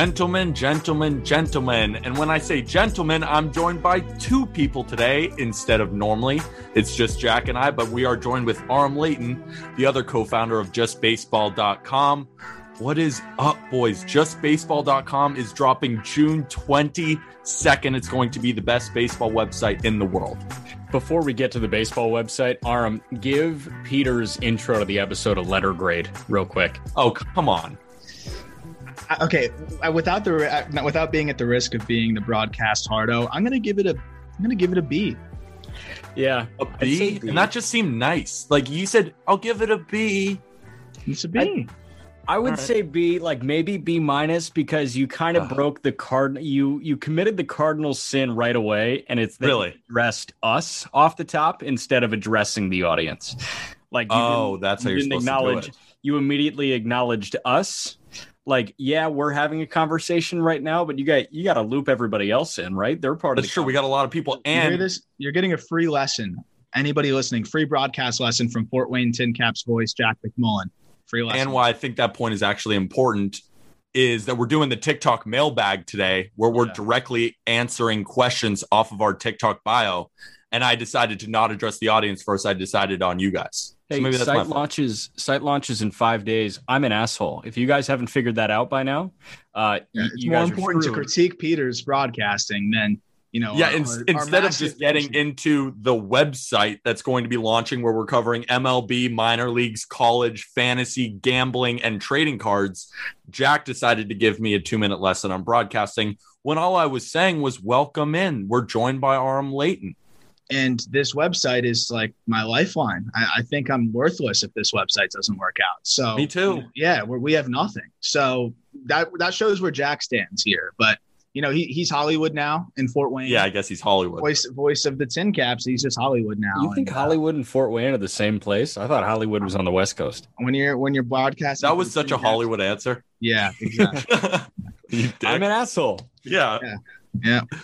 Gentlemen, gentlemen, gentlemen. And when I say gentlemen, I'm joined by two people today instead of normally. It's just Jack and I, but we are joined with Aram Leighton, the other co founder of JustBaseball.com. What is up, boys? JustBaseball.com is dropping June 22nd. It's going to be the best baseball website in the world. Before we get to the baseball website, Aram, give Peter's intro to the episode a letter grade, real quick. Oh, come on. I- okay, without the uh, without being at the risk of being the broadcast hardo, I'm gonna give it a I'm gonna give it a B. Yeah, A I'd say B? B. And that just seemed nice. Like you said, I'll give it a B. It's a B. I would All right. say B, like maybe B minus, because you kind of Ugh. broke the card. You you committed the cardinal sin right away, and it's Really? addressed us off the top instead of addressing the audience. Like you Oh, that's how you you're didn't supposed to do acknowledge. it. You immediately acknowledged us. Like, yeah, we're having a conversation right now, but you got you got to loop everybody else in, right? They're part of That's the true. We got a lot of people. you And this? You're getting a free lesson. Anybody listening, free broadcast lesson from Fort Wayne Tin Caps voice Jack McMullen. Free lesson. and why I think that point is actually important is that we're doing the TikTok mailbag today, where we're Yeah. directly answering questions off of our TikTok bio. And I decided to not address the audience first. I decided on you guys. Hey, so maybe that's site fault. launches site launches in five days. I'm an asshole. If you guys haven't figured that out by now, uh, Yeah, it's you more guys are important to critique Peter's broadcasting than you know. Yeah, our- ins- our- our instead of just getting bullshit. into the website that's going to be launching, where we're covering MLB, minor leagues, college, fantasy, gambling, and trading cards, Jack decided to give me a two minute lesson on broadcasting when all I was saying was, Welcome in. We're joined by Aram Leighton. And this website is like my lifeline. I, I think I'm worthless if this website doesn't work out. So Me too. Yeah, we're, we have nothing. So that that shows where Jack stands here. But you know, he, he's Hollywood now in Fort Wayne. Yeah, I guess he's Hollywood. voice voice of the Tin Caps. He's just Hollywood now. You think And, uh, Hollywood and Fort Wayne are the same place? I thought Hollywood was on the West Coast. when you're when you're broadcasting? That was such Tin a Caps- Hollywood answer. Yeah, exactly. I'm an asshole. yeah. yeah.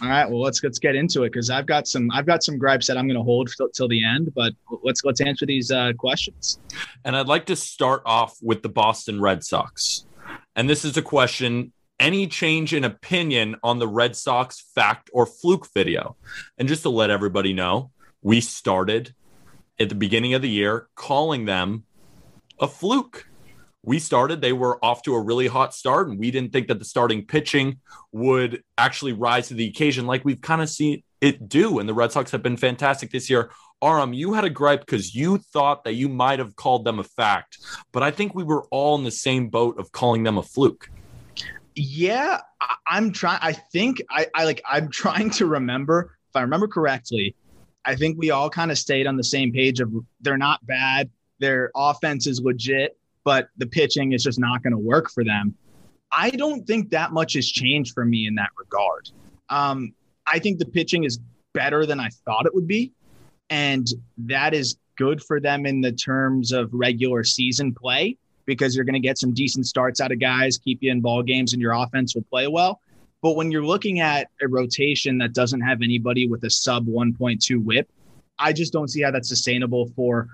All right. Well, let's let's get into it because I've got some I've got some gripes that I'm going to hold till, till the end. But let's let's answer these uh, questions. And I'd like to start off with the Boston Red Sox. And this is a question any change in opinion on the Red Sox fact or fluke video? And just to let everybody know, we started at the beginning of the year calling them a fluke. We started, they were off to a really hot start, and we didn't think that the starting pitching would actually rise to the occasion like we've kind of seen it do. And the Red Sox have been fantastic this year. Aram, you had a gripe because you thought that you might have called them a fact, but I think we were all in the same boat of calling them a fluke. Yeah, I'm trying. I think I, I like. I'm trying to remember. If I remember correctly, I think we all kind of stayed on the same page of they're not bad. Their offense is legit, but the pitching is just not going to work for them. I don't think that much has changed for me in that regard. Um, I think the pitching is better than I thought it would be, and that is good for them in the terms of regular season play because you're going to get some decent starts out of guys, keep you in ball games, and your offense will play well. But when you're looking at a rotation that doesn't have anybody with a sub 1.2 whip, I just don't see how that's sustainable for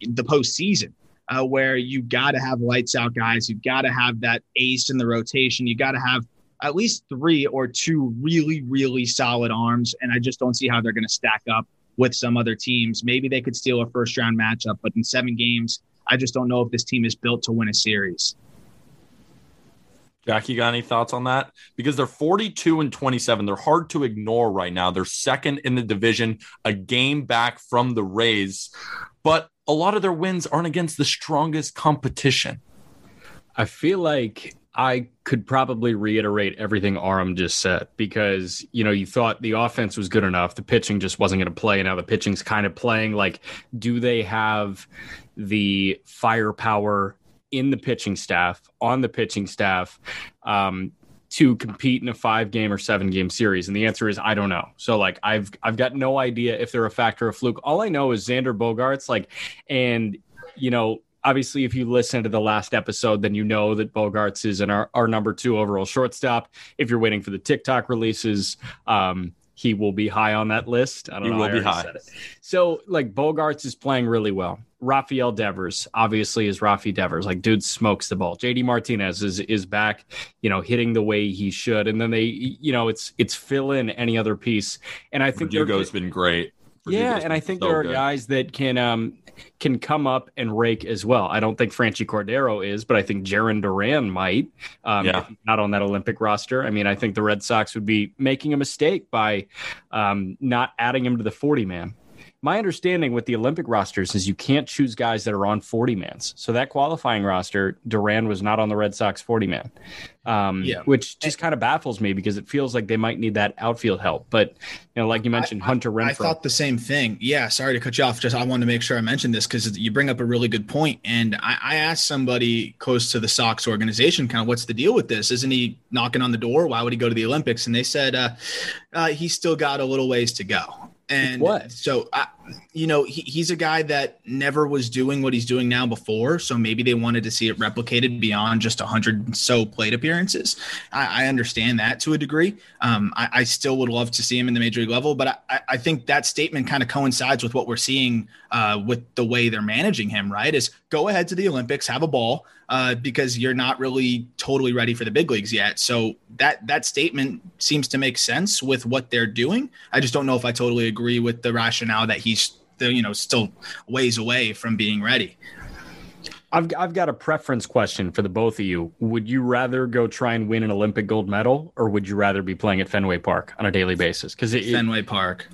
the postseason. Uh, where you got to have lights out guys. You got to have that ace in the rotation. You got to have at least three or two really, really solid arms. And I just don't see how they're going to stack up with some other teams. Maybe they could steal a first round matchup, but in seven games, I just don't know if this team is built to win a series. Jack, you got any thoughts on that? Because they're 42 and 27. They're hard to ignore right now. They're second in the division, a game back from the Rays, but a lot of their wins aren't against the strongest competition. I feel like I could probably reiterate everything Aram just said because you know you thought the offense was good enough, the pitching just wasn't going to play. Now the pitching's kind of playing. Like, do they have the firepower in the pitching staff, on the pitching staff, um, to compete in a five game or seven game series? And the answer is I don't know. So like I've I've got no idea if they're a factor of fluke. All I know is Xander Bogaerts like, and you know, obviously if you listen to the last episode, then you know that Bogaerts is in our, our number two overall shortstop. If you're waiting for the TikTok releases, um, he will be high on that list. I don't He know. will be high. said it. So like Bogaerts is playing really well. Rafael Devers obviously is Rafi Devers. Like dude smokes the ball. JD Martinez is is back, you know, hitting the way he should. And then they, you know, it's it's fill in any other piece. And I think Verdugo's been great. Yeah, and I think so there are good. guys that can um can come up and rake as well. I don't think Franchy Cordero is, but I think Jarren Duran might. Um, Yeah. if he's not on that Olympic roster. I mean, I think the Red Sox would be making a mistake by um, not adding him to the 40 man. My understanding with the Olympic rosters is you can't choose guys that are on 40 mans. So that qualifying roster, Duran was not on the Red Sox 40 man, um, Yeah. which just kind of baffles me because it feels like they might need that outfield help. But you know, like you mentioned, Hunter Renfroe. I thought the same thing. Yeah, sorry to cut you off. Just I wanted to make sure I mentioned this because you bring up a really good point. And I, I asked somebody close to the Sox organization, kind of, what's the deal with this? Isn't he knocking on the door? Why would he go to the Olympics? And they said uh, uh, he's still got a little ways to go. And what? So, I, you know, he, he's a guy that never was doing what he's doing now before. So maybe they wanted to see it replicated beyond just 100 so plate appearances. I, I understand that to a degree. Um, I, I still would love to see him in the major league level, but I, I think that statement kind of coincides with what we're seeing uh, with the way they're managing him, right? Is go ahead to the Olympics, have a ball, uh, because you're not really totally ready for the big leagues yet. So that that statement seems to make sense with what they're doing. I just don't know if I totally agree with the rationale that he's the, you know still ways away from being ready. I've I've got a preference question for the both of you. Would you rather go try and win an Olympic gold medal, or would you rather be playing at Fenway Park on a daily basis? Because it, it- Fenway Park.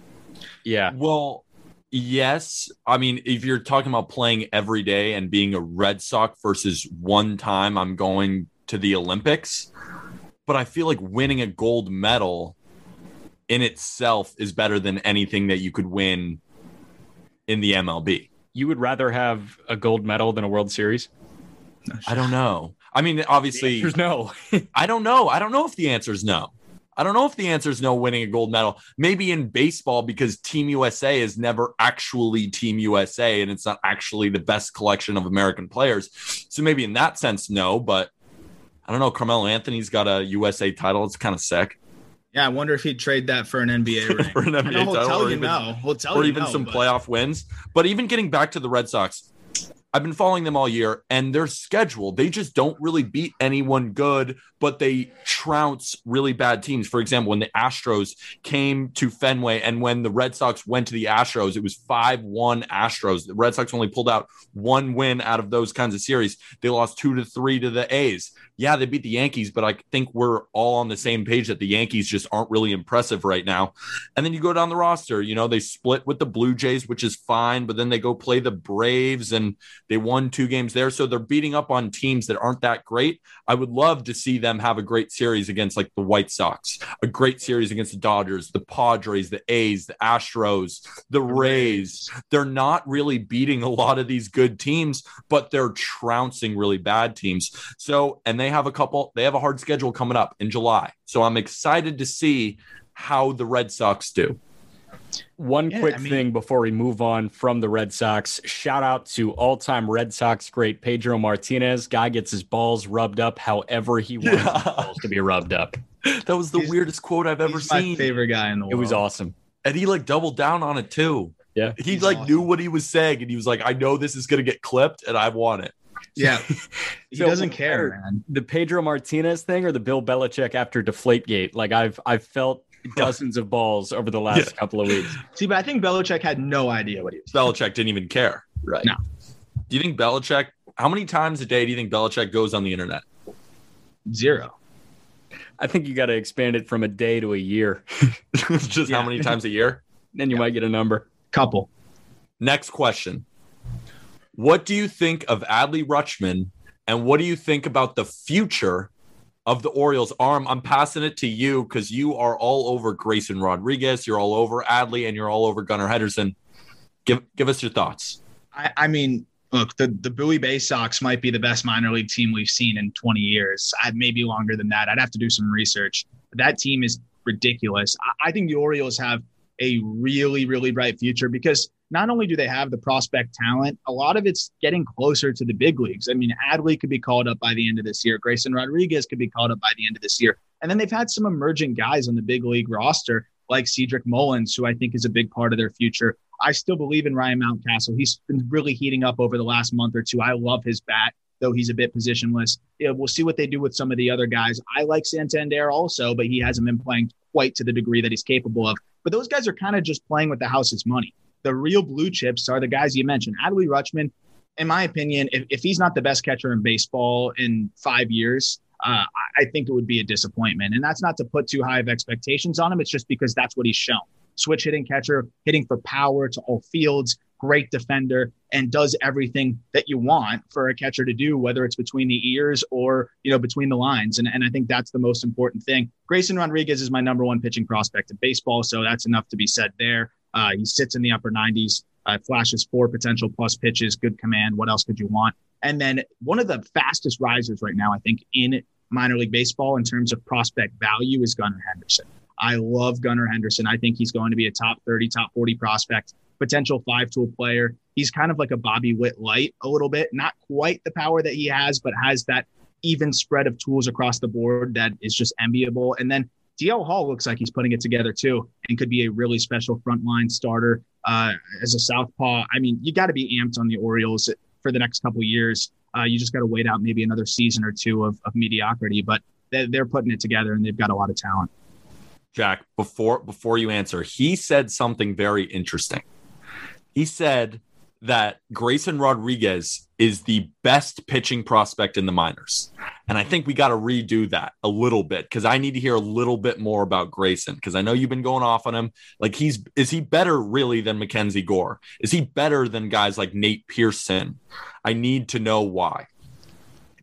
yeah, Well, yes. I mean, if you're talking about playing every day and being a Red Sox versus one time I'm going to the Olympics, but I feel like winning a gold medal in itself is better than anything that you could win in the MLB. you would rather have a gold medal than a World Series. I don't know. I mean, obviously, There's no. I don't know. I don't know if the answer is no. I don't know if the answer is no winning a gold medal. Maybe in baseball because Team USA is never actually Team USA and it's not actually the best collection of American players. So maybe in that sense, no. But I don't know. Carmelo Anthony's got a USA title. It's kind of sick. Yeah, I wonder if he'd trade that for an NBA ring. For an NBA know title tell or you even- no. Tell or you even no, some but- playoff wins. But even getting back to the Red Sox, I've been following them all year and their schedule, they just don't really beat anyone good, but they trounce really bad teams. For example, when the Astros came to Fenway and when the Red Sox went to the Astros, it was 5 1 Astros. The Red Sox only pulled out one win out of those kinds of series. They lost two to three to the A's. Yeah, they beat the Yankees, but I think we're all on the same page that the Yankees just aren't really impressive right now. And then you go down the roster, you know, they split with the Blue Jays, which is fine, but then they go play the Braves and they won two games there. So they're beating up on teams that aren't that great. I would love to see them have a great series against like the White Sox, a great series against the Dodgers, the Padres, the A's, the Astros, the Rays. They're not really beating a lot of these good teams, but they're trouncing really bad teams. So, and they have a couple, they have a hard schedule coming up in July. So I'm excited to see how the Red Sox do. One Yeah, quick I mean- thing before we move on from the Red Sox. Shout out to all-time Red Sox great Pedro Martinez. Guy gets his balls rubbed up however he wants his balls to be rubbed up. That was the He's- weirdest quote I've ever He's my seen. favorite guy in the world. It was awesome. And he like doubled down on it too. Yeah. He like awesome. knew what he was saying, and he was like, "I know this is gonna get clipped, and I want it." Yeah. he So, doesn't care, man. The Pedro Martinez thing or the Bill Belichick after Deflategate? Like I've I've felt dozens of balls over the last Yeah. couple of weeks. See, but I think Belichick had no idea what he was. Belichick didn't even care. Right. No. Do you think Belichick? How many times a day do you think Belichick goes on the internet? Zero. I think you got to expand it from a day to a year. Just how many times a year? Then you might get a number. Couple. Next question. What do you think of Adley Rutschman and what do you think about the future of the Orioles Aram? I'm passing it to you because you are all over Grayson Rodriguez, you're all over Adley, and you're all over Gunnar Henderson. Give give us your thoughts. I, I mean, look, the, the Bowie Bay Sox might be the best minor league team we've seen in 20 years. I, maybe longer than that. I'd have to do some research. That team is ridiculous. I, I think the Orioles have a really, really bright future because not only do they have the prospect talent, a lot of it's getting closer to the big leagues. I mean, Adley could be called up by the end of this year. Grayson Rodriguez could be called up by the end of this year. And then they've had some emerging guys on the big league roster, like Cedric Mullins, who I think is a big part of their future. I still believe in Ryan Mountcastle. He's been really heating up over the last month or two. I love his bat, though he's a bit positionless. Yeah, we'll see what they do with some of the other guys. I like Santander also, but he hasn't been playing quite to the degree that he's capable of. But those guys are kind of just playing with the house's money. The real blue chips are the guys you mentioned. Adley Rutschman, in my opinion, if, if he's not the best catcher in baseball in five years, uh, I- think it would be a disappointment. And that's not to put too high of expectations on him. It's just because that's what he's shown. Switch hitting catcher, hitting for power to all fields, great defender, and does everything that you want for a catcher to do, whether it's between the ears or you know between the lines. And, and I think that's the most important thing. Grayson Rodriguez is my number one pitching prospect in baseball, so that's enough to be said there. Uh, he sits in the upper 90s, uh, flashes four potential plus pitches, good command. What else could you want? And then one of the fastest risers right now, I think, in minor league baseball in terms of prospect value is Gunnar Henderson. I love Gunnar Henderson. I think he's going to be a top 30, top 40 prospect, potential five tool player. He's kind of like a Bobby Witt light a little bit, not quite the power that he has, but has that even spread of tools across the board that is just enviable. And then DL Hall looks like he's putting it together too and could be a really special frontline starter uh, as a southpaw. I mean, you got to be amped on the Orioles for the next couple years. Uh, you just got to wait out maybe another season or two of, of mediocrity, but they're, they're putting it together and they've got a lot of talent. Jack, before before you answer, he said something very interesting. He said that Grayson Rodriguez is the best pitching prospect in the minors. And I think we got to redo that a little bit because I need to hear a little bit more about Grayson because I know you've been going off on him. Like he's is he better really than Mackenzie Gore? Is he better than guys like Nate Pearson? I need to know why.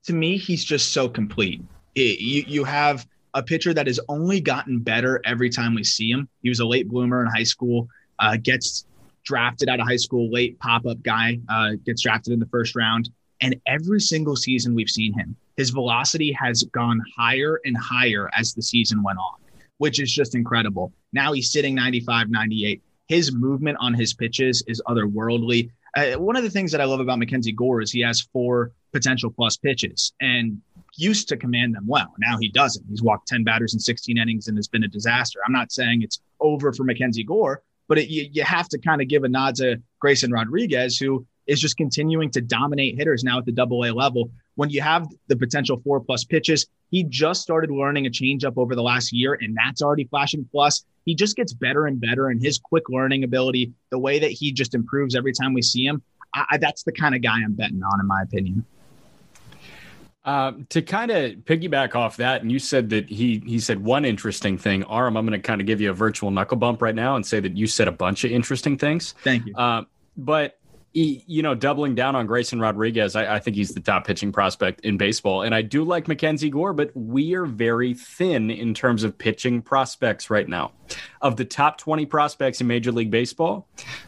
to me, he's just so complete. It- you you have a pitcher that has only gotten better every time we see him. He was a late bloomer in high school, uh, gets drafted out of high school, late pop up guy, uh, gets drafted in the first round. And every single season we've seen him, his velocity has gone higher and higher as the season went on, which is just incredible. Now he's sitting 95, 98. His movement on his pitches is otherworldly. Uh, one of the things that I love about Mackenzie Gore is he has four potential plus pitches and used to command them well. Now he doesn't. He's walked 10 batters in 16 innings and has been a disaster. I'm not saying it's over for Mackenzie Gore, but it, you, you have to kind of give a nod to Grayson Rodriguez, who is just continuing to dominate hitters now at the double A level. When you have the potential four plus pitches, he just started learning a changeup over the last year, and that's already flashing plus. He just gets better and better, and his quick learning ability, the way that he just improves every time we see him, I, that's the kind of guy I'm betting on, in my opinion. Um, to kind of piggyback off that, and you said that he he said one interesting thing. Aram, I'm going to kind of give you a virtual knuckle bump right now and say that you said a bunch of interesting things. Thank you. Uh, but he, you know, doubling down on Grayson Rodriguez, I, I think he's the top pitching prospect in baseball, and I do like Mackenzie Gore, but we are very thin in terms of pitching prospects right now. Of the top 20 prospects in Major League Baseball,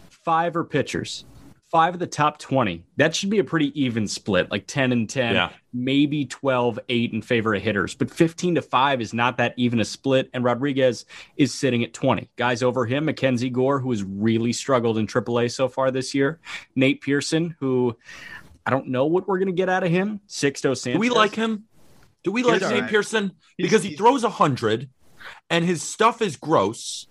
five are pitchers. Five of the top 20. That should be a pretty even split, like 10 and 10, Yeah. maybe 12, 8 in favor of hitters. But 15 to 5 is not that even a split. And Rodriguez is sitting at 20. Guys over him, Mackenzie Gore, who has really struggled in AAA so far this year. Nate Pearson, who I don't know what we're going to get out of him. Sixto Sanchez. Do we like him? Do we like all Nate right. Pearson? He's- Because he throws a hundred and his stuff is gross,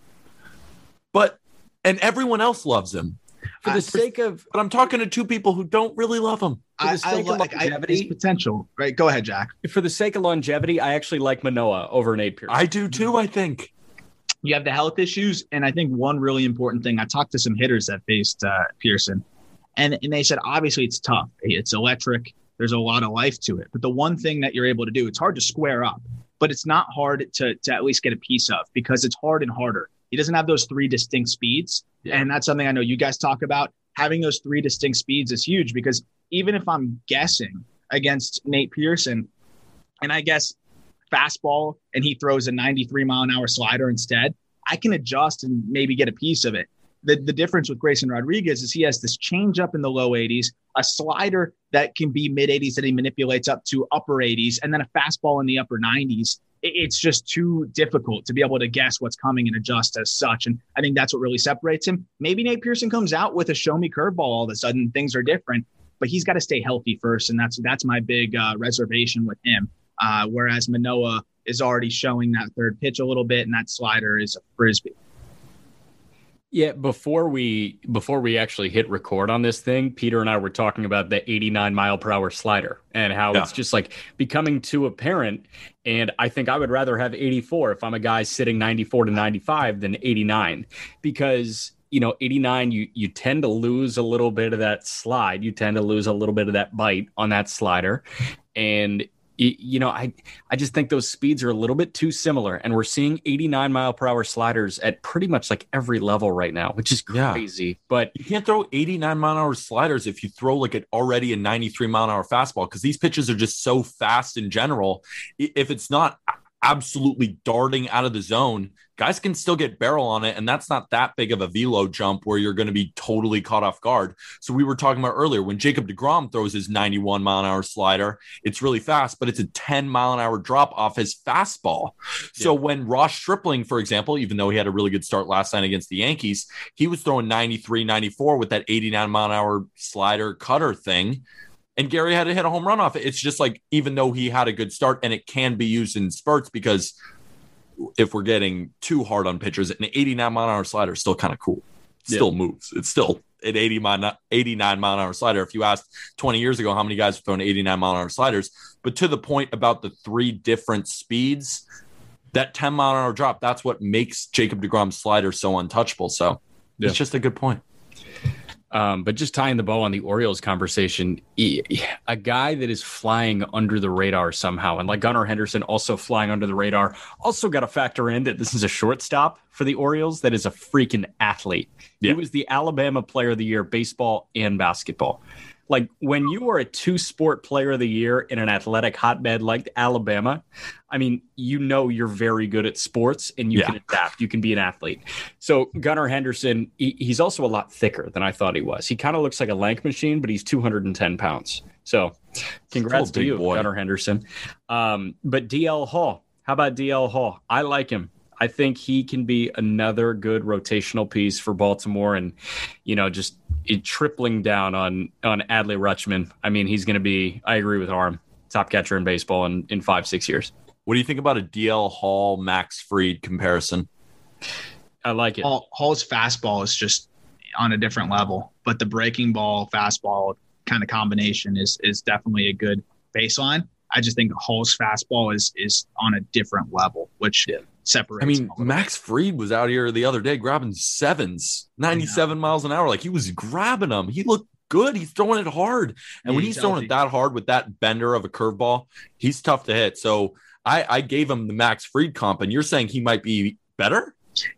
but and everyone else loves him. For I- the sake of But I'm talking to two people who don't really love him. For the I, I sake of like I, his longevity- potential. Right, go ahead, Jack. for the sake of longevity, I actually like Manoah over Nate Pierce. I do too, I think. You have the health issues, and I think one really important thing. I talked to some hitters that faced uh, Pearson, and and they said obviously it's tough. It's electric. There's a lot of life to it. But the one thing that you're able to do, it's hard to square up, but it's not hard to to at least get a piece of because it's hard and harder. He doesn't have those three distinct speeds, And that's something I know you guys talk about. Having those three distinct speeds is huge because even if I'm guessing against Nate Pearson, and I guess fastball and he throws a 93 mile an hour slider instead, I can adjust and maybe get a piece of it. The, the difference with Grayson Rodriguez is he has this change up in the low 80s, a slider that can be mid 80s that he manipulates up to upper 80s, and then a fastball in the upper 90s. It- It's just too difficult to be able to guess what's coming and adjust as such. And I think that's what really separates him. Maybe Nate Pearson comes out with a show me curveball all of a sudden, things are different, but he's got to stay healthy first. And that's that's my big uh, reservation with him. Uh, whereas Manoah is already showing that third pitch a little bit, and that slider is a frisbee. Yeah, before we before we actually hit record on this thing, Peter and I were talking about the 89 mile per hour slider and how Yeah. it's just like becoming too apparent. And I think I would rather have 84 if I'm a guy sitting 94 to 95 than 89 because you know 89 you you tend to lose a little bit of that slide, you tend to lose a little bit of that bite on that slider, and you know I I just think those speeds are a little bit too similar, and we're seeing 89 mile per hour sliders at pretty much like every level right now, which is Yeah. crazy. But You can't throw 89 mile an hour sliders if you throw like an already a 93 mile an hour fastball because these pitches are just so fast in general. If it's not absolutely darting out of the zone, guys can still get barrel on it. And that's not that big of a velo jump where you're going to be totally caught off guard. So we were talking about earlier when Jacob DeGrom throws his 91 mile an hour slider, it's really fast, but it's a 10 mile an hour drop off his fastball. So when Ross Stripling, for example, even though he had a really good start last night against the Yankees, he was throwing 93, 94 with that 89 mile an hour slider cutter thing. And Gary had to hit a home run off it. It's just like, even though he had a good start and it can be used in spurts because if we're getting too hard on pitchers, an 89 mile an hour slider is still kind of cool. It Yeah. still moves. It's still an 80 mile, 89 mile an hour slider. If you asked 20 years ago how many guys were throwing 89 mile an hour sliders, but to the point about the three different speeds, that 10 mile an hour drop, that's what makes Jacob DeGrom's slider so untouchable. So Yeah. it's just a good point. Um, but just tying the bow on the Orioles conversation, a guy that is flying under the radar somehow, and like Gunnar Henderson also flying under the radar, also got to factor in that this is a shortstop for the Orioles that is a freaking athlete. Yeah. He was the Alabama Player of the Year, baseball and basketball. Like when you are a two sport player of the year in an athletic hotbed like Alabama, I mean, you know you're very good at sports and you Yeah. can adapt. You can be an athlete. So Gunnar Henderson, he, he's also a lot thicker than I thought he was. He kind of looks like a lank machine, but he's 210 pounds. So congrats to you, boy. Gunnar Henderson. Um, but DL Hall, how about DL Hall? I like him. I think he can be another good rotational piece for Baltimore, and you know, just it tripling down on on Adley Rutschman. I mean, he's going to be. I agree with Aram, top catcher in baseball in in five six years. What do you think about a DL Hall Max Fried comparison? I like it. Hall, Hall's fastball is just on a different level, but the breaking ball fastball kind of combination is is definitely a good baseline. I just think Hall's fastball is is on a different level, which separates. I mean, him a little Max Fried was out here the other day grabbing sevens, 97 miles an hour. Like he was grabbing them. He looked good. He's throwing it hard. And Yeah, when he's he's throwing it that hard with that bender of a curveball, he's tough to hit. So I, I gave him the Max Fried comp, and you're saying he might be better?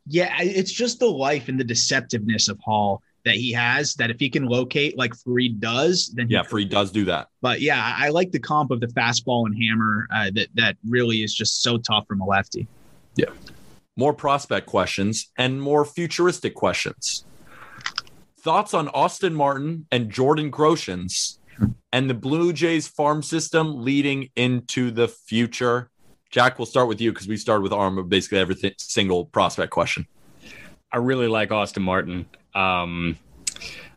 Yeah, it's just the life and the deceptiveness of Hall that he has. That if he can locate like Fried does, then Yeah, Fried does do that. But yeah, I I like the comp of the fastball and hammer uh, that that really is just so tough from a lefty. More prospect questions and more futuristic questions. Thoughts on Austin Martin and Jordan Groshans and the Blue Jays farm system leading into the future? Jack, we'll start with you because we started with Aram of basically every th- single prospect question. I really like Austin Martin. Um,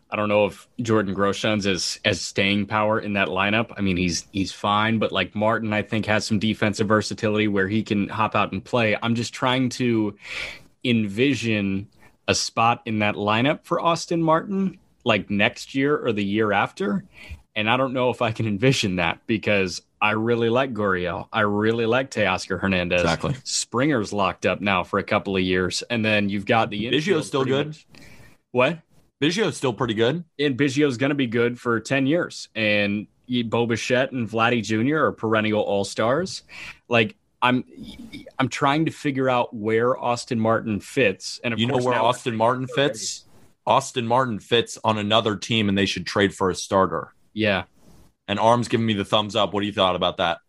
I don't know if Jordan Groshans is as staying power in that lineup. I mean, he's he's fine, but like Martin, I think has some defensive versatility where he can hop out and play. I'm just trying to envision a spot in that lineup for Austin Martin, like next year or the year after. And I don't know if I can envision that because I really like Gurriel. I really like Teoscar Hernandez. Exactly. Springer's locked up now for a couple of years. And then you've got the Biggio's still good. much- What? Biggio's still pretty good. and Biggio's going to be good for 10 years. And y- Bo Bichette and Vladdy Jr. are perennial all stars. Like, I'm I'm trying to figure out where Austin Martin fits. And of You know where Austin Martin fits? Austin Martin fits on another team, and they should trade for a starter. Yeah. And Aram's giving me the thumbs up. What do you thought about that?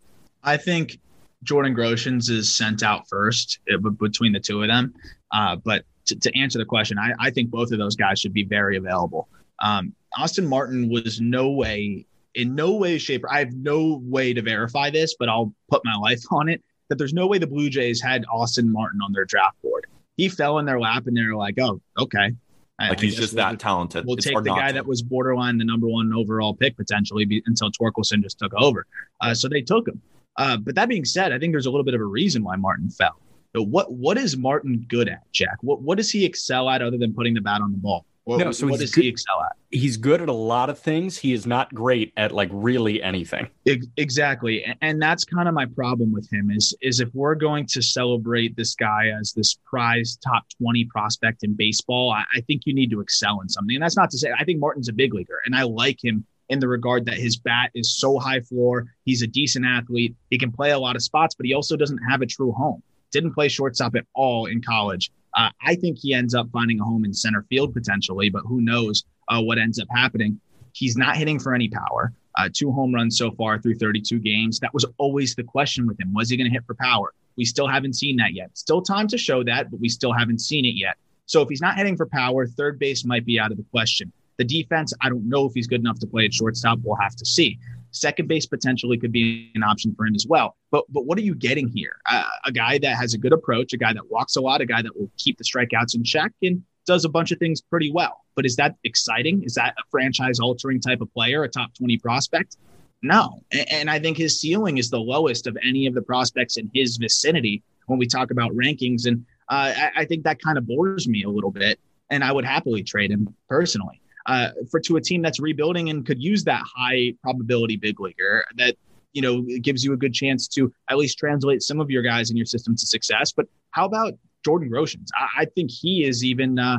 I think Jordan Groshans is sent out first uh, b- between the two of them. Uh, but to, to answer the question, I, I think both of those guys should be very available. Um, Austin Martin was no way, in no way, shape. or I have no way to verify this, but I'll put my life on it that there's no way the Blue Jays had Austin Martin on their draft board. He fell in their lap, and they're like, "Oh, okay." I- Like he's just we'll- that talented. We'll It's take the guy to. that was borderline the number one overall pick potentially be, until Torkelson just took over. Uh, so they took him. Uh, but that being said, I think there's a little bit of a reason why Martin fell. But what what is Martin good at, Jack? What what does he excel at other than putting the bat on the ball? What, No, so what does he good- excel at? He's good at a lot of things. He is not great at like really anything. Exactly, and that's kind of my problem with him is is if we're going to celebrate this guy as this prized top twenty prospect in baseball, I, I think you need to excel in something. And that's not to say I think Martin's a big leaguer, and I like him in the regard that his bat is so high floor. He's a decent athlete. He can play a lot of spots, but he also doesn't have a true home. Didn't play shortstop at all in college. Uh, I think he ends up finding a home in center field potentially, but who knows uh, what ends up happening. He's not hitting for any power. Uh, two home runs so far through 32 games. That was always the question with him. Was he going to hit for power? We still haven't seen that yet. Still time to show that, but we still haven't seen it yet. So if he's not hitting for power, third base might be out of the question. The defense, I don't know if he's good enough to play at shortstop. We'll have to see. Second base potentially could be an option for him as well. But but what are you getting here? Uh, a guy that has a good approach, a guy that walks a lot, a guy that will keep the strikeouts in check and does a bunch of things pretty well. But is that exciting? Is that a franchise altering type of player, a top 20 prospect? No. And I think his ceiling is the lowest of any of the prospects in his vicinity when we talk about rankings. And uh, I think that kind of bores me a little bit. And I would happily trade him personally uh, for to a team that's rebuilding and could use that high probability big leaguer that you know gives you a good chance to at least translate some of your guys in your system to success. But how about Jordan Groshans? I, I think he is even uh,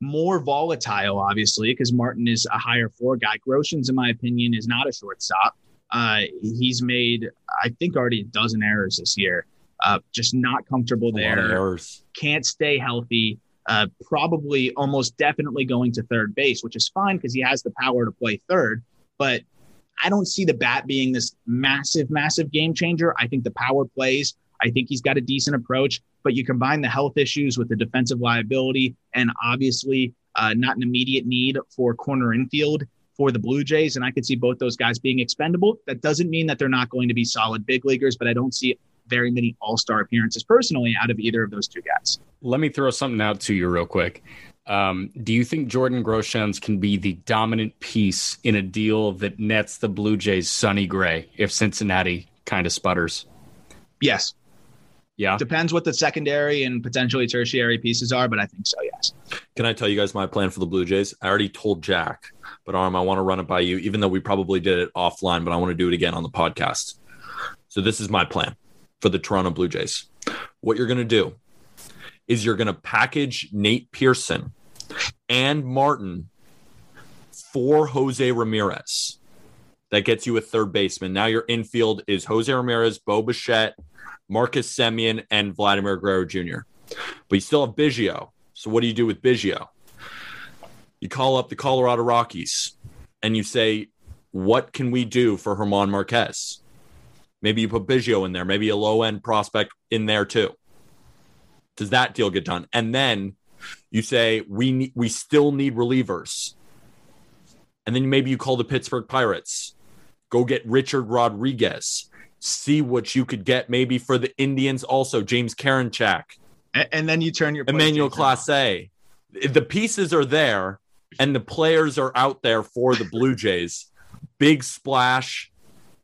more volatile, obviously, because Martin is a higher floor guy. Groshans, in my opinion, is not a shortstop. Uh, he's made, I think, already a dozen errors this year. Uh, just not comfortable A lot of there. errors. Can't stay healthy. Uh, probably almost definitely going to third base, which is fine because he has the power to play third. But I don't see the bat being this massive, massive game changer. I think the power plays. I think he's got a decent approach, but you combine the health issues with the defensive liability and obviously uh, not an immediate need for corner infield for the Blue Jays. And I could see both those guys being expendable. That doesn't mean that they're not going to be solid big leaguers, but I don't see very many all star appearances personally out of either of those two guys. Let me throw something out to you real quick. Um, do you think Jordan Groshans can be the dominant piece in a deal that nets the Blue Jays Sonny Gray if Cincinnati kind of sputters? Yes. Yeah. Depends what the secondary and potentially tertiary pieces are, but I think so, yes. Can I tell you guys my plan for the Blue Jays? I already told Jack, but Aram, I want to run it by you, even though we probably did it offline, but I want to do it again on the podcast. So this is my plan for the Toronto Blue Jays. What you're going to do is you're going to package Nate Pearson and Martin for Jose Ramirez. That gets you a third baseman. Now your infield is Jose Ramirez, Bo Bichette, Marcus Semien, and Vladimir Guerrero Jr. But you still have Biggio. So what do you do with Biggio? You call up the Colorado Rockies and you say, what can we do for German Marquez? Maybe you put Biggio in there, maybe a low end prospect in there too. Does that deal get done? And then you say we ne- we still need relievers. And then maybe you call the Pittsburgh Pirates. Go get Richard Rodriguez. See what you could get maybe for the Indians also. James Karinchak. And, and then you turn your Emmanuel Clase. The pieces are there and the players are out there for the Blue Jays. Big splash.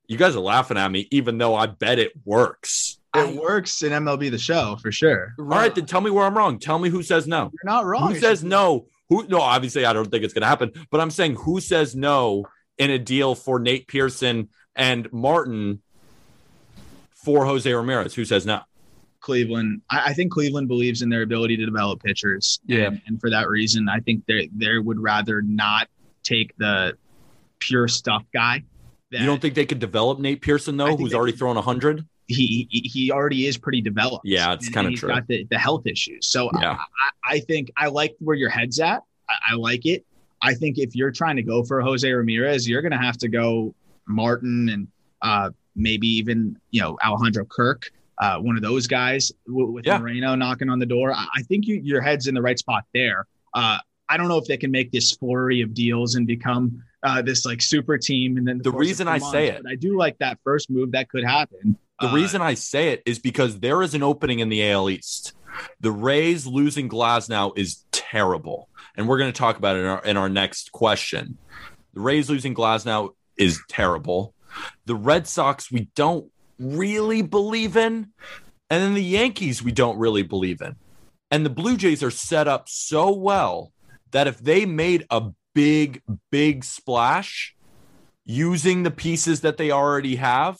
You guys are laughing at me, even though I bet it works. It works in MLB the show for sure. All right, then tell me where I'm wrong. Tell me who says no. You're not wrong. Who says no? Who no, obviously I don't think it's gonna happen, but I'm saying who says no in a deal for Nate Pearson and Martin for Jose Ramirez? Who says no? Cleveland. I, I think Cleveland believes in their ability to develop pitchers. Yeah. And, and for that reason, I think they they would rather not take the pure stuff guy. You don't think they could develop Nate Pearson though, who's already thrown hundred? he he he already is pretty developed. Yeah, it's kinda true. Got the, the health issues. So Yeah. I, I think I like where your head's at. I, I like it. I think if you're trying to go for Jose Ramirez, you're going to have to go Martin and uh, maybe even you know Alejandro Kirk, uh, one of those guys w- with Yeah. Moreno knocking on the door. I, I think you, your head's in the right spot there. Uh, I don't know if they can make this flurry of deals and become uh, this like super team. And then The reason I say it- I do like that first move that could happen. The Uh, reason I say it is because there is an opening in the AL East. The Rays losing Glasnow is terrible, and we're going to talk about it in our, in our next question. The Rays losing Glasnow is terrible. The Red Sox we don't really believe in, and then the Yankees we don't really believe in. And the Blue Jays are set up so well that if they made a big, big splash using the pieces that they already have,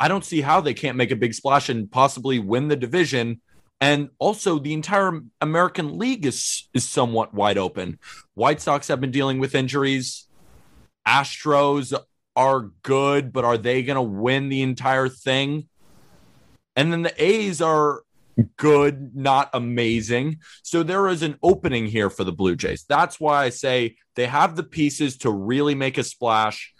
I don't see how they can't make a big splash and possibly win the division. And also, the entire American League is is somewhat wide open. White Sox have been dealing with injuries. Astros are good, but are they going to win the entire thing? And then the A's are good, not amazing. So there is an opening here for the Blue Jays. That's why I say they have the pieces to really make a splash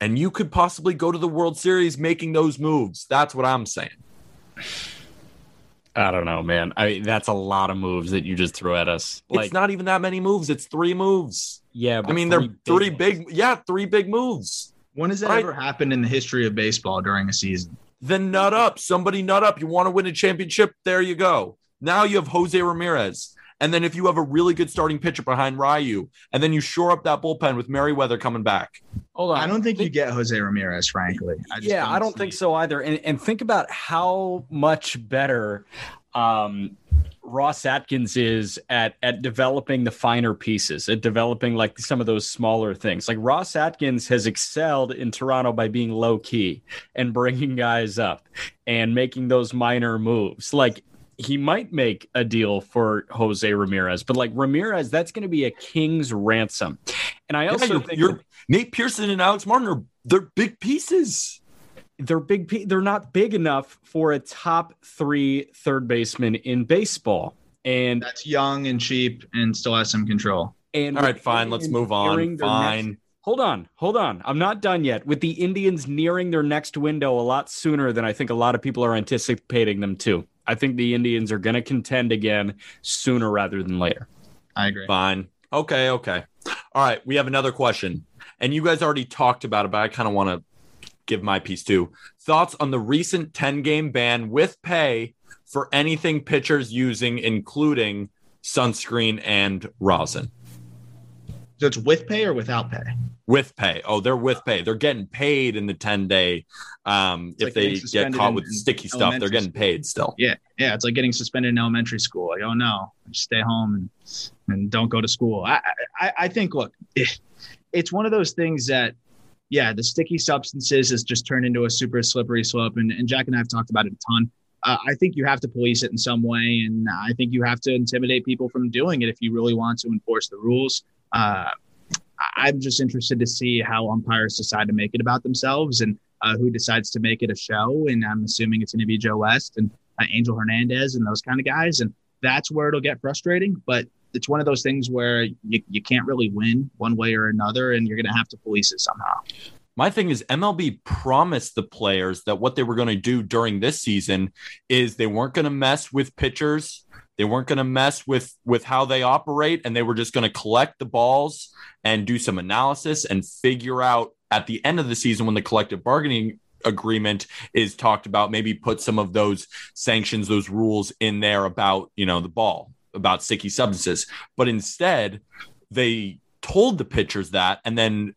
and you could possibly go to the World Series making those moves. That's what I'm saying. I don't know, man. I that's a lot of moves that you just threw at us. Like, it's not even that many moves. It's three moves. yeah, I mean, they're three big, yeah, three big moves. When has that Right. ever happened in the history of baseball during a season? Then nut up. Somebody nut up. You want to win a championship? There you go. Now you have Jose Ramirez. And then if you have a really good starting pitcher behind Ryu, and then you shore up that bullpen with Merryweather coming back. Hold on. I don't think you get Jose Ramirez, frankly. I just yeah, I don't think it. so either. And and think about how much better um, Ross Atkins is at at developing the finer pieces, at developing like some of those smaller things. Like Ross Atkins has excelled in Toronto by being low key and bringing guys up and making those minor moves. Like he might make a deal for Jose Ramirez, but like Ramirez, that's going to be a king's ransom. And I Yeah, also you're- think you're- Nate Pearson and Alex Martin are they're big pieces. they're big they're not big enough for a top three third baseman in baseball and That's young and cheap and still has some control. and All right, fine. Let's move on. Fine. next- hold on hold on i'm not done yet with the indians nearing their next window a lot sooner than i think a lot of people are anticipating them to i think the indians are going to contend again sooner rather than later I agree. Fine. Okay, okay. All right, we have another question. And you guys already talked about it, but I kind of want to give my piece too. Thoughts on the recent 10 game ban with pay for anything pitchers using, including sunscreen and rosin? So it's with pay or without pay? With pay. Oh, they're with pay. They're getting paid in the 10 day. Um, It's if like they get caught with sticky stuff, they're getting paid still. Yeah, yeah. It's like getting suspended in elementary school. Like, oh no, just stay home and and don't go to school. I I, I think look, it, it's one of those things that, yeah, the sticky substances has just turned into a super slippery slope, and, and Jack and I have talked about it a ton. Uh, I think you have to police it in some way, and I think you have to intimidate people from doing it if you really want to enforce the rules. Uh, I'm just interested to see how umpires decide to make it about themselves and uh, who decides to make it a show. And I'm assuming it's going to be Joe West and uh, Angel Hernandez and those kind of guys. And that's where it'll get frustrating. But it's one of those things where you, you can't really win one way or another, and you're going to have to police it somehow. My thing is MLB promised the players that what they were going to do during this season is they weren't going to mess with pitchers. They weren't going to mess with with how they operate and they were just going to collect the balls and do some analysis and figure out at the end of the season when the collective bargaining agreement is talked about maybe put some of those sanctions those rules in there about, you know, the ball, about sticky substances. But instead, they told the pitchers that and then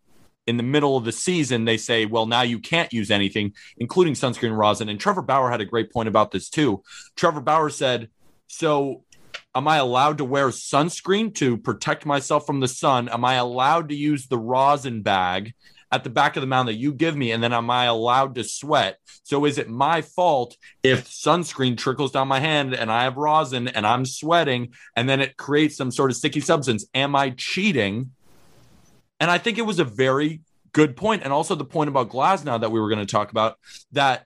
in the middle of the season, they say, well, now you can't use anything, including sunscreen rosin. And Trevor Bauer had a great point about this too. Trevor Bauer said, so am I allowed to wear sunscreen to protect myself from the sun? Am I allowed to use the rosin bag at the back of the mound that you give me? And then am I allowed to sweat? So is it my fault if sunscreen trickles down my hand and I have rosin and I'm sweating and then it creates some sort of sticky substance? Am I cheating? And I think it was a very good point. And also the point about Glasnow that we were going to talk about that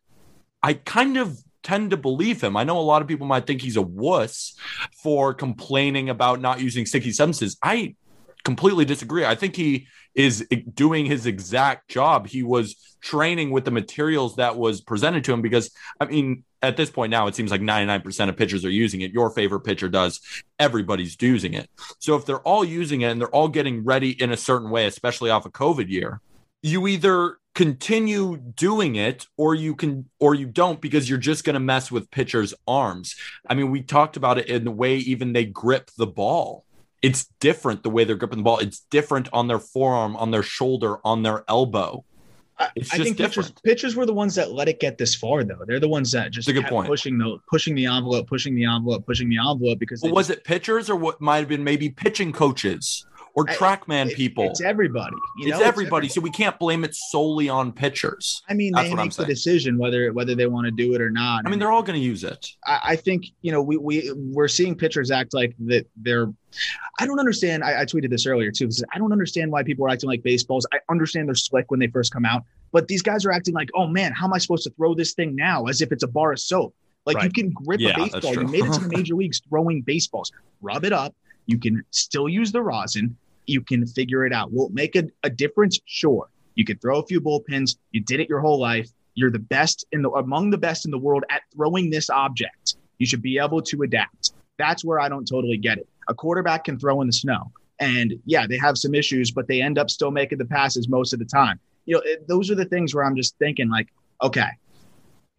I kind of tend to believe him. I know a lot of people might think he's a wuss for complaining about not using sticky substances. I completely disagree. I think he is doing his exact job. He was training with the materials that was presented to him because, I mean, at this point now, it seems like 99% of pitchers are using it. Your favorite pitcher does. Everybody's using it. So if they're all using it and they're all getting ready in a certain way, especially off a COVID year, you either continue doing it or you can or you don't because you're just going to mess with pitchers arms i mean we talked about it in the way even they grip the ball it's different the way they're gripping the ball it's different on their forearm on their shoulder on their elbow I, It's I just think pitchers, different. pitchers were the ones that let it get this far, though. They're the ones that just good kept point. pushing the pushing the envelope, pushing the envelope, pushing the envelope because Well, was it pitchers or what might have been maybe pitching coaches or I- trackman it- people It's everybody. You it's know? everybody so we can't blame it solely on pitchers I mean, That's they make the decision whether whether they want to do it or not. i mean they're all going to use it I, I think you know we we we're seeing pitchers act like that they're. I don't understand. I, I tweeted this earlier too. Because I don't understand why people are acting like baseballs. I understand they're slick when they first come out, but these guys are acting like, oh man, how am I supposed to throw this thing now? As if it's a bar of soap. Like you can grip Yeah, a baseball. You made it to the major leagues throwing baseballs. Rub it up. You can still use the rosin. You can figure it out. Will it make a, a difference? Sure. You can throw a few bullpens. You did it your whole life. You're the best in the among the best in the world at throwing this object. You should be able to adapt. That's where I don't totally get it. A quarterback can throw in the snow. And yeah, they have some issues, but they end up still making the passes most of the time. You know, it, those are the things where I'm just thinking, like, okay,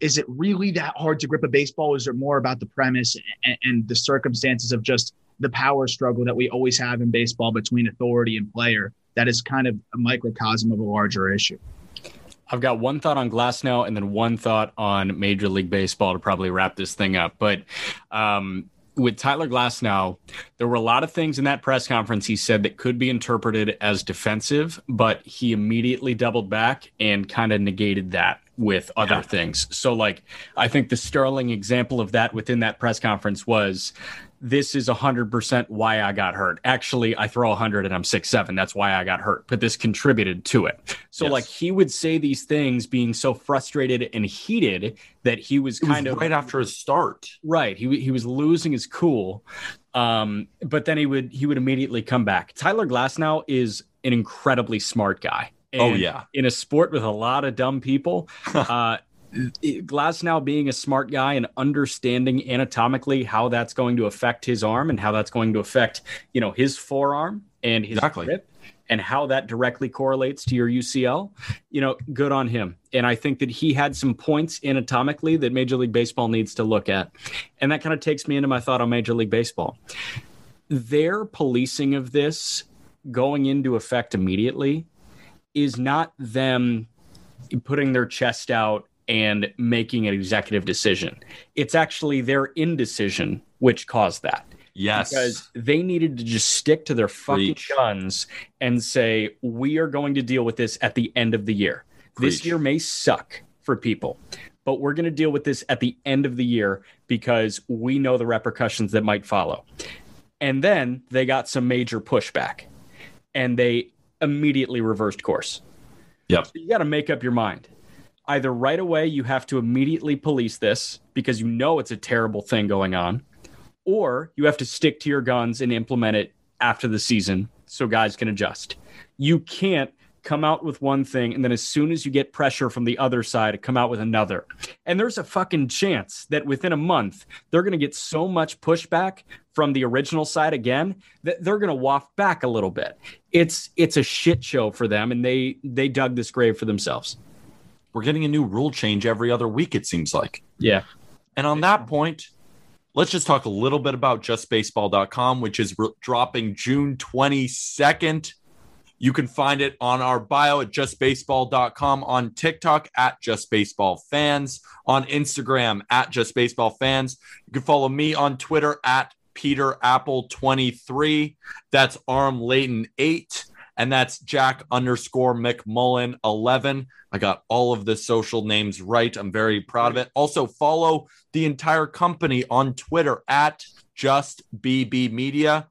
is it really that hard to grip a baseball? Is it more about the premise and, and the circumstances of just the power struggle that we always have in baseball between authority and player? That is kind of a microcosm of a larger issue. I've got one thought on Glasnow, and then one thought on Major League Baseball to probably wrap this thing up. But um, with Tyler Glasnow, there were a lot of things in that press conference he said that could be interpreted as defensive, but he immediately doubled back and kind of negated that with other Yeah. things. So, like, I think the sterling example of that within that press conference was this is 100% why I got hurt. Actually, I throw 100 and I'm six seven. That's why I got hurt, but this contributed to it. So, Yes. like, he would say these things being so frustrated and heated that he was It was kind of right after his start Right. He he was losing his cool. Um, but then he would he would immediately come back. Tyler Glasnow is an incredibly smart guy. Oh, yeah. In a sport with a lot of dumb people, uh Glasnow being a smart guy and understanding anatomically how that's going to affect his arm and how that's going to affect, you know, his forearm and his Exactly. grip and how that directly correlates to your UCL, you know, good on him. And I think that he had some points anatomically that Major League Baseball needs to look at. And that kind of takes me into my thought on Major League Baseball. Their policing of this going into effect immediately is not them putting their chest out and making an executive decision. It's actually their indecision which caused that yes because they needed to just stick to their fucking Preach. guns and say we are going to deal with this at the end of the year. This year may suck for people, but we're going to deal with this at the end of the year because we know the repercussions that might follow. And then they got some major pushback and they immediately reversed course. Yep. So you got to make up your mind. Either right away you have to immediately police this because you know it's a terrible thing going on, or you have to stick to your guns and implement it after the season so guys can adjust. You can't come out with one thing and then as soon as you get pressure from the other side come out with another. And there's a fucking chance that within a month they're going to get so much pushback from the original side again that they're going to waft back a little bit. It's it's a shit show for them and they they dug this grave for themselves. We're getting a new rule change every other week it seems like Yeah. And on that point, let's just talk a little bit about justbaseball.com, which is re- dropping June 22nd. You can find it on our bio at justbaseball.com, on TikTok at justbaseballfans, on Instagram at justbaseballfans. You can follow me on Twitter at Peter Apple 23. That's Aram Leighton 8. And that's Jack underscore McMullen 11. I got all of the social names right. I'm very proud of it. Also, follow the entire company on Twitter at Just BB Media.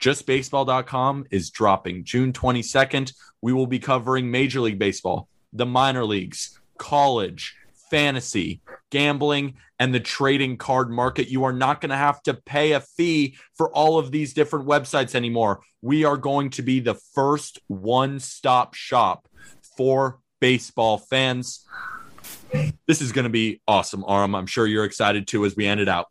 JustBaseball.com is dropping June 22nd. We will be covering Major League Baseball, the minor leagues, college, fantasy, gambling, and the trading card market. You are not going to have to pay a fee for all of these different websites anymore. We are going to be the first one stop shop for baseball fans. This is going to be awesome, Aram. I'm sure you're excited too as we end it out.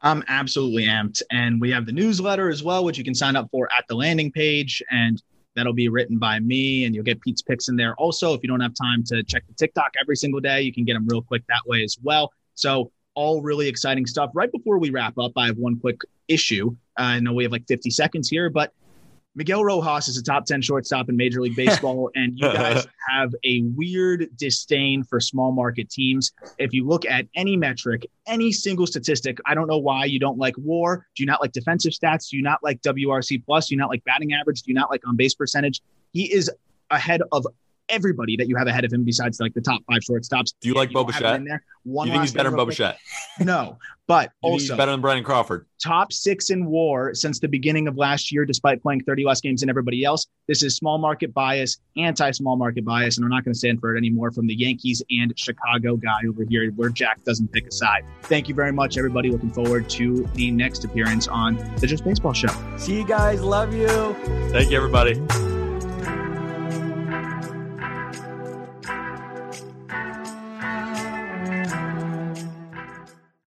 I'm absolutely amped. And we have the newsletter as well, which you can sign up for at the landing page. And that'll be written by me, and you'll get Pete's picks in there. Also, if you don't have time to check the TikTok every single day, you can get them real quick that way as well. So, all really exciting stuff. Right before we wrap up, I have one quick issue. Uh, I know we have like 50 seconds here, but Miguel Rojas is a top 10 shortstop in Major League Baseball, and you guys have a weird disdain for small market teams. If you look at any metric, any single statistic, I don't know why you don't like war. Do you not like defensive stats? Do you not like WRC plus? Do you not like batting average? Do you not like on base percentage? He is ahead of everybody that you have ahead of him besides like the top five shortstops. Do you like don't Bo Bichette? in there. One you think he's better than real Bo. Bichette? No, but You think he's also better than Brandon Crawford? top six in war since the beginning of last year, despite playing 30 less games than everybody else. This is small market bias, anti small market bias, and I'm not going to stand for it anymore from the Yankees and Chicago guy over here, where Jack doesn't pick a side. Thank you very much, everybody. Looking forward to the next appearance on the Just Baseball Show. See you guys. Love you. Thank you, everybody.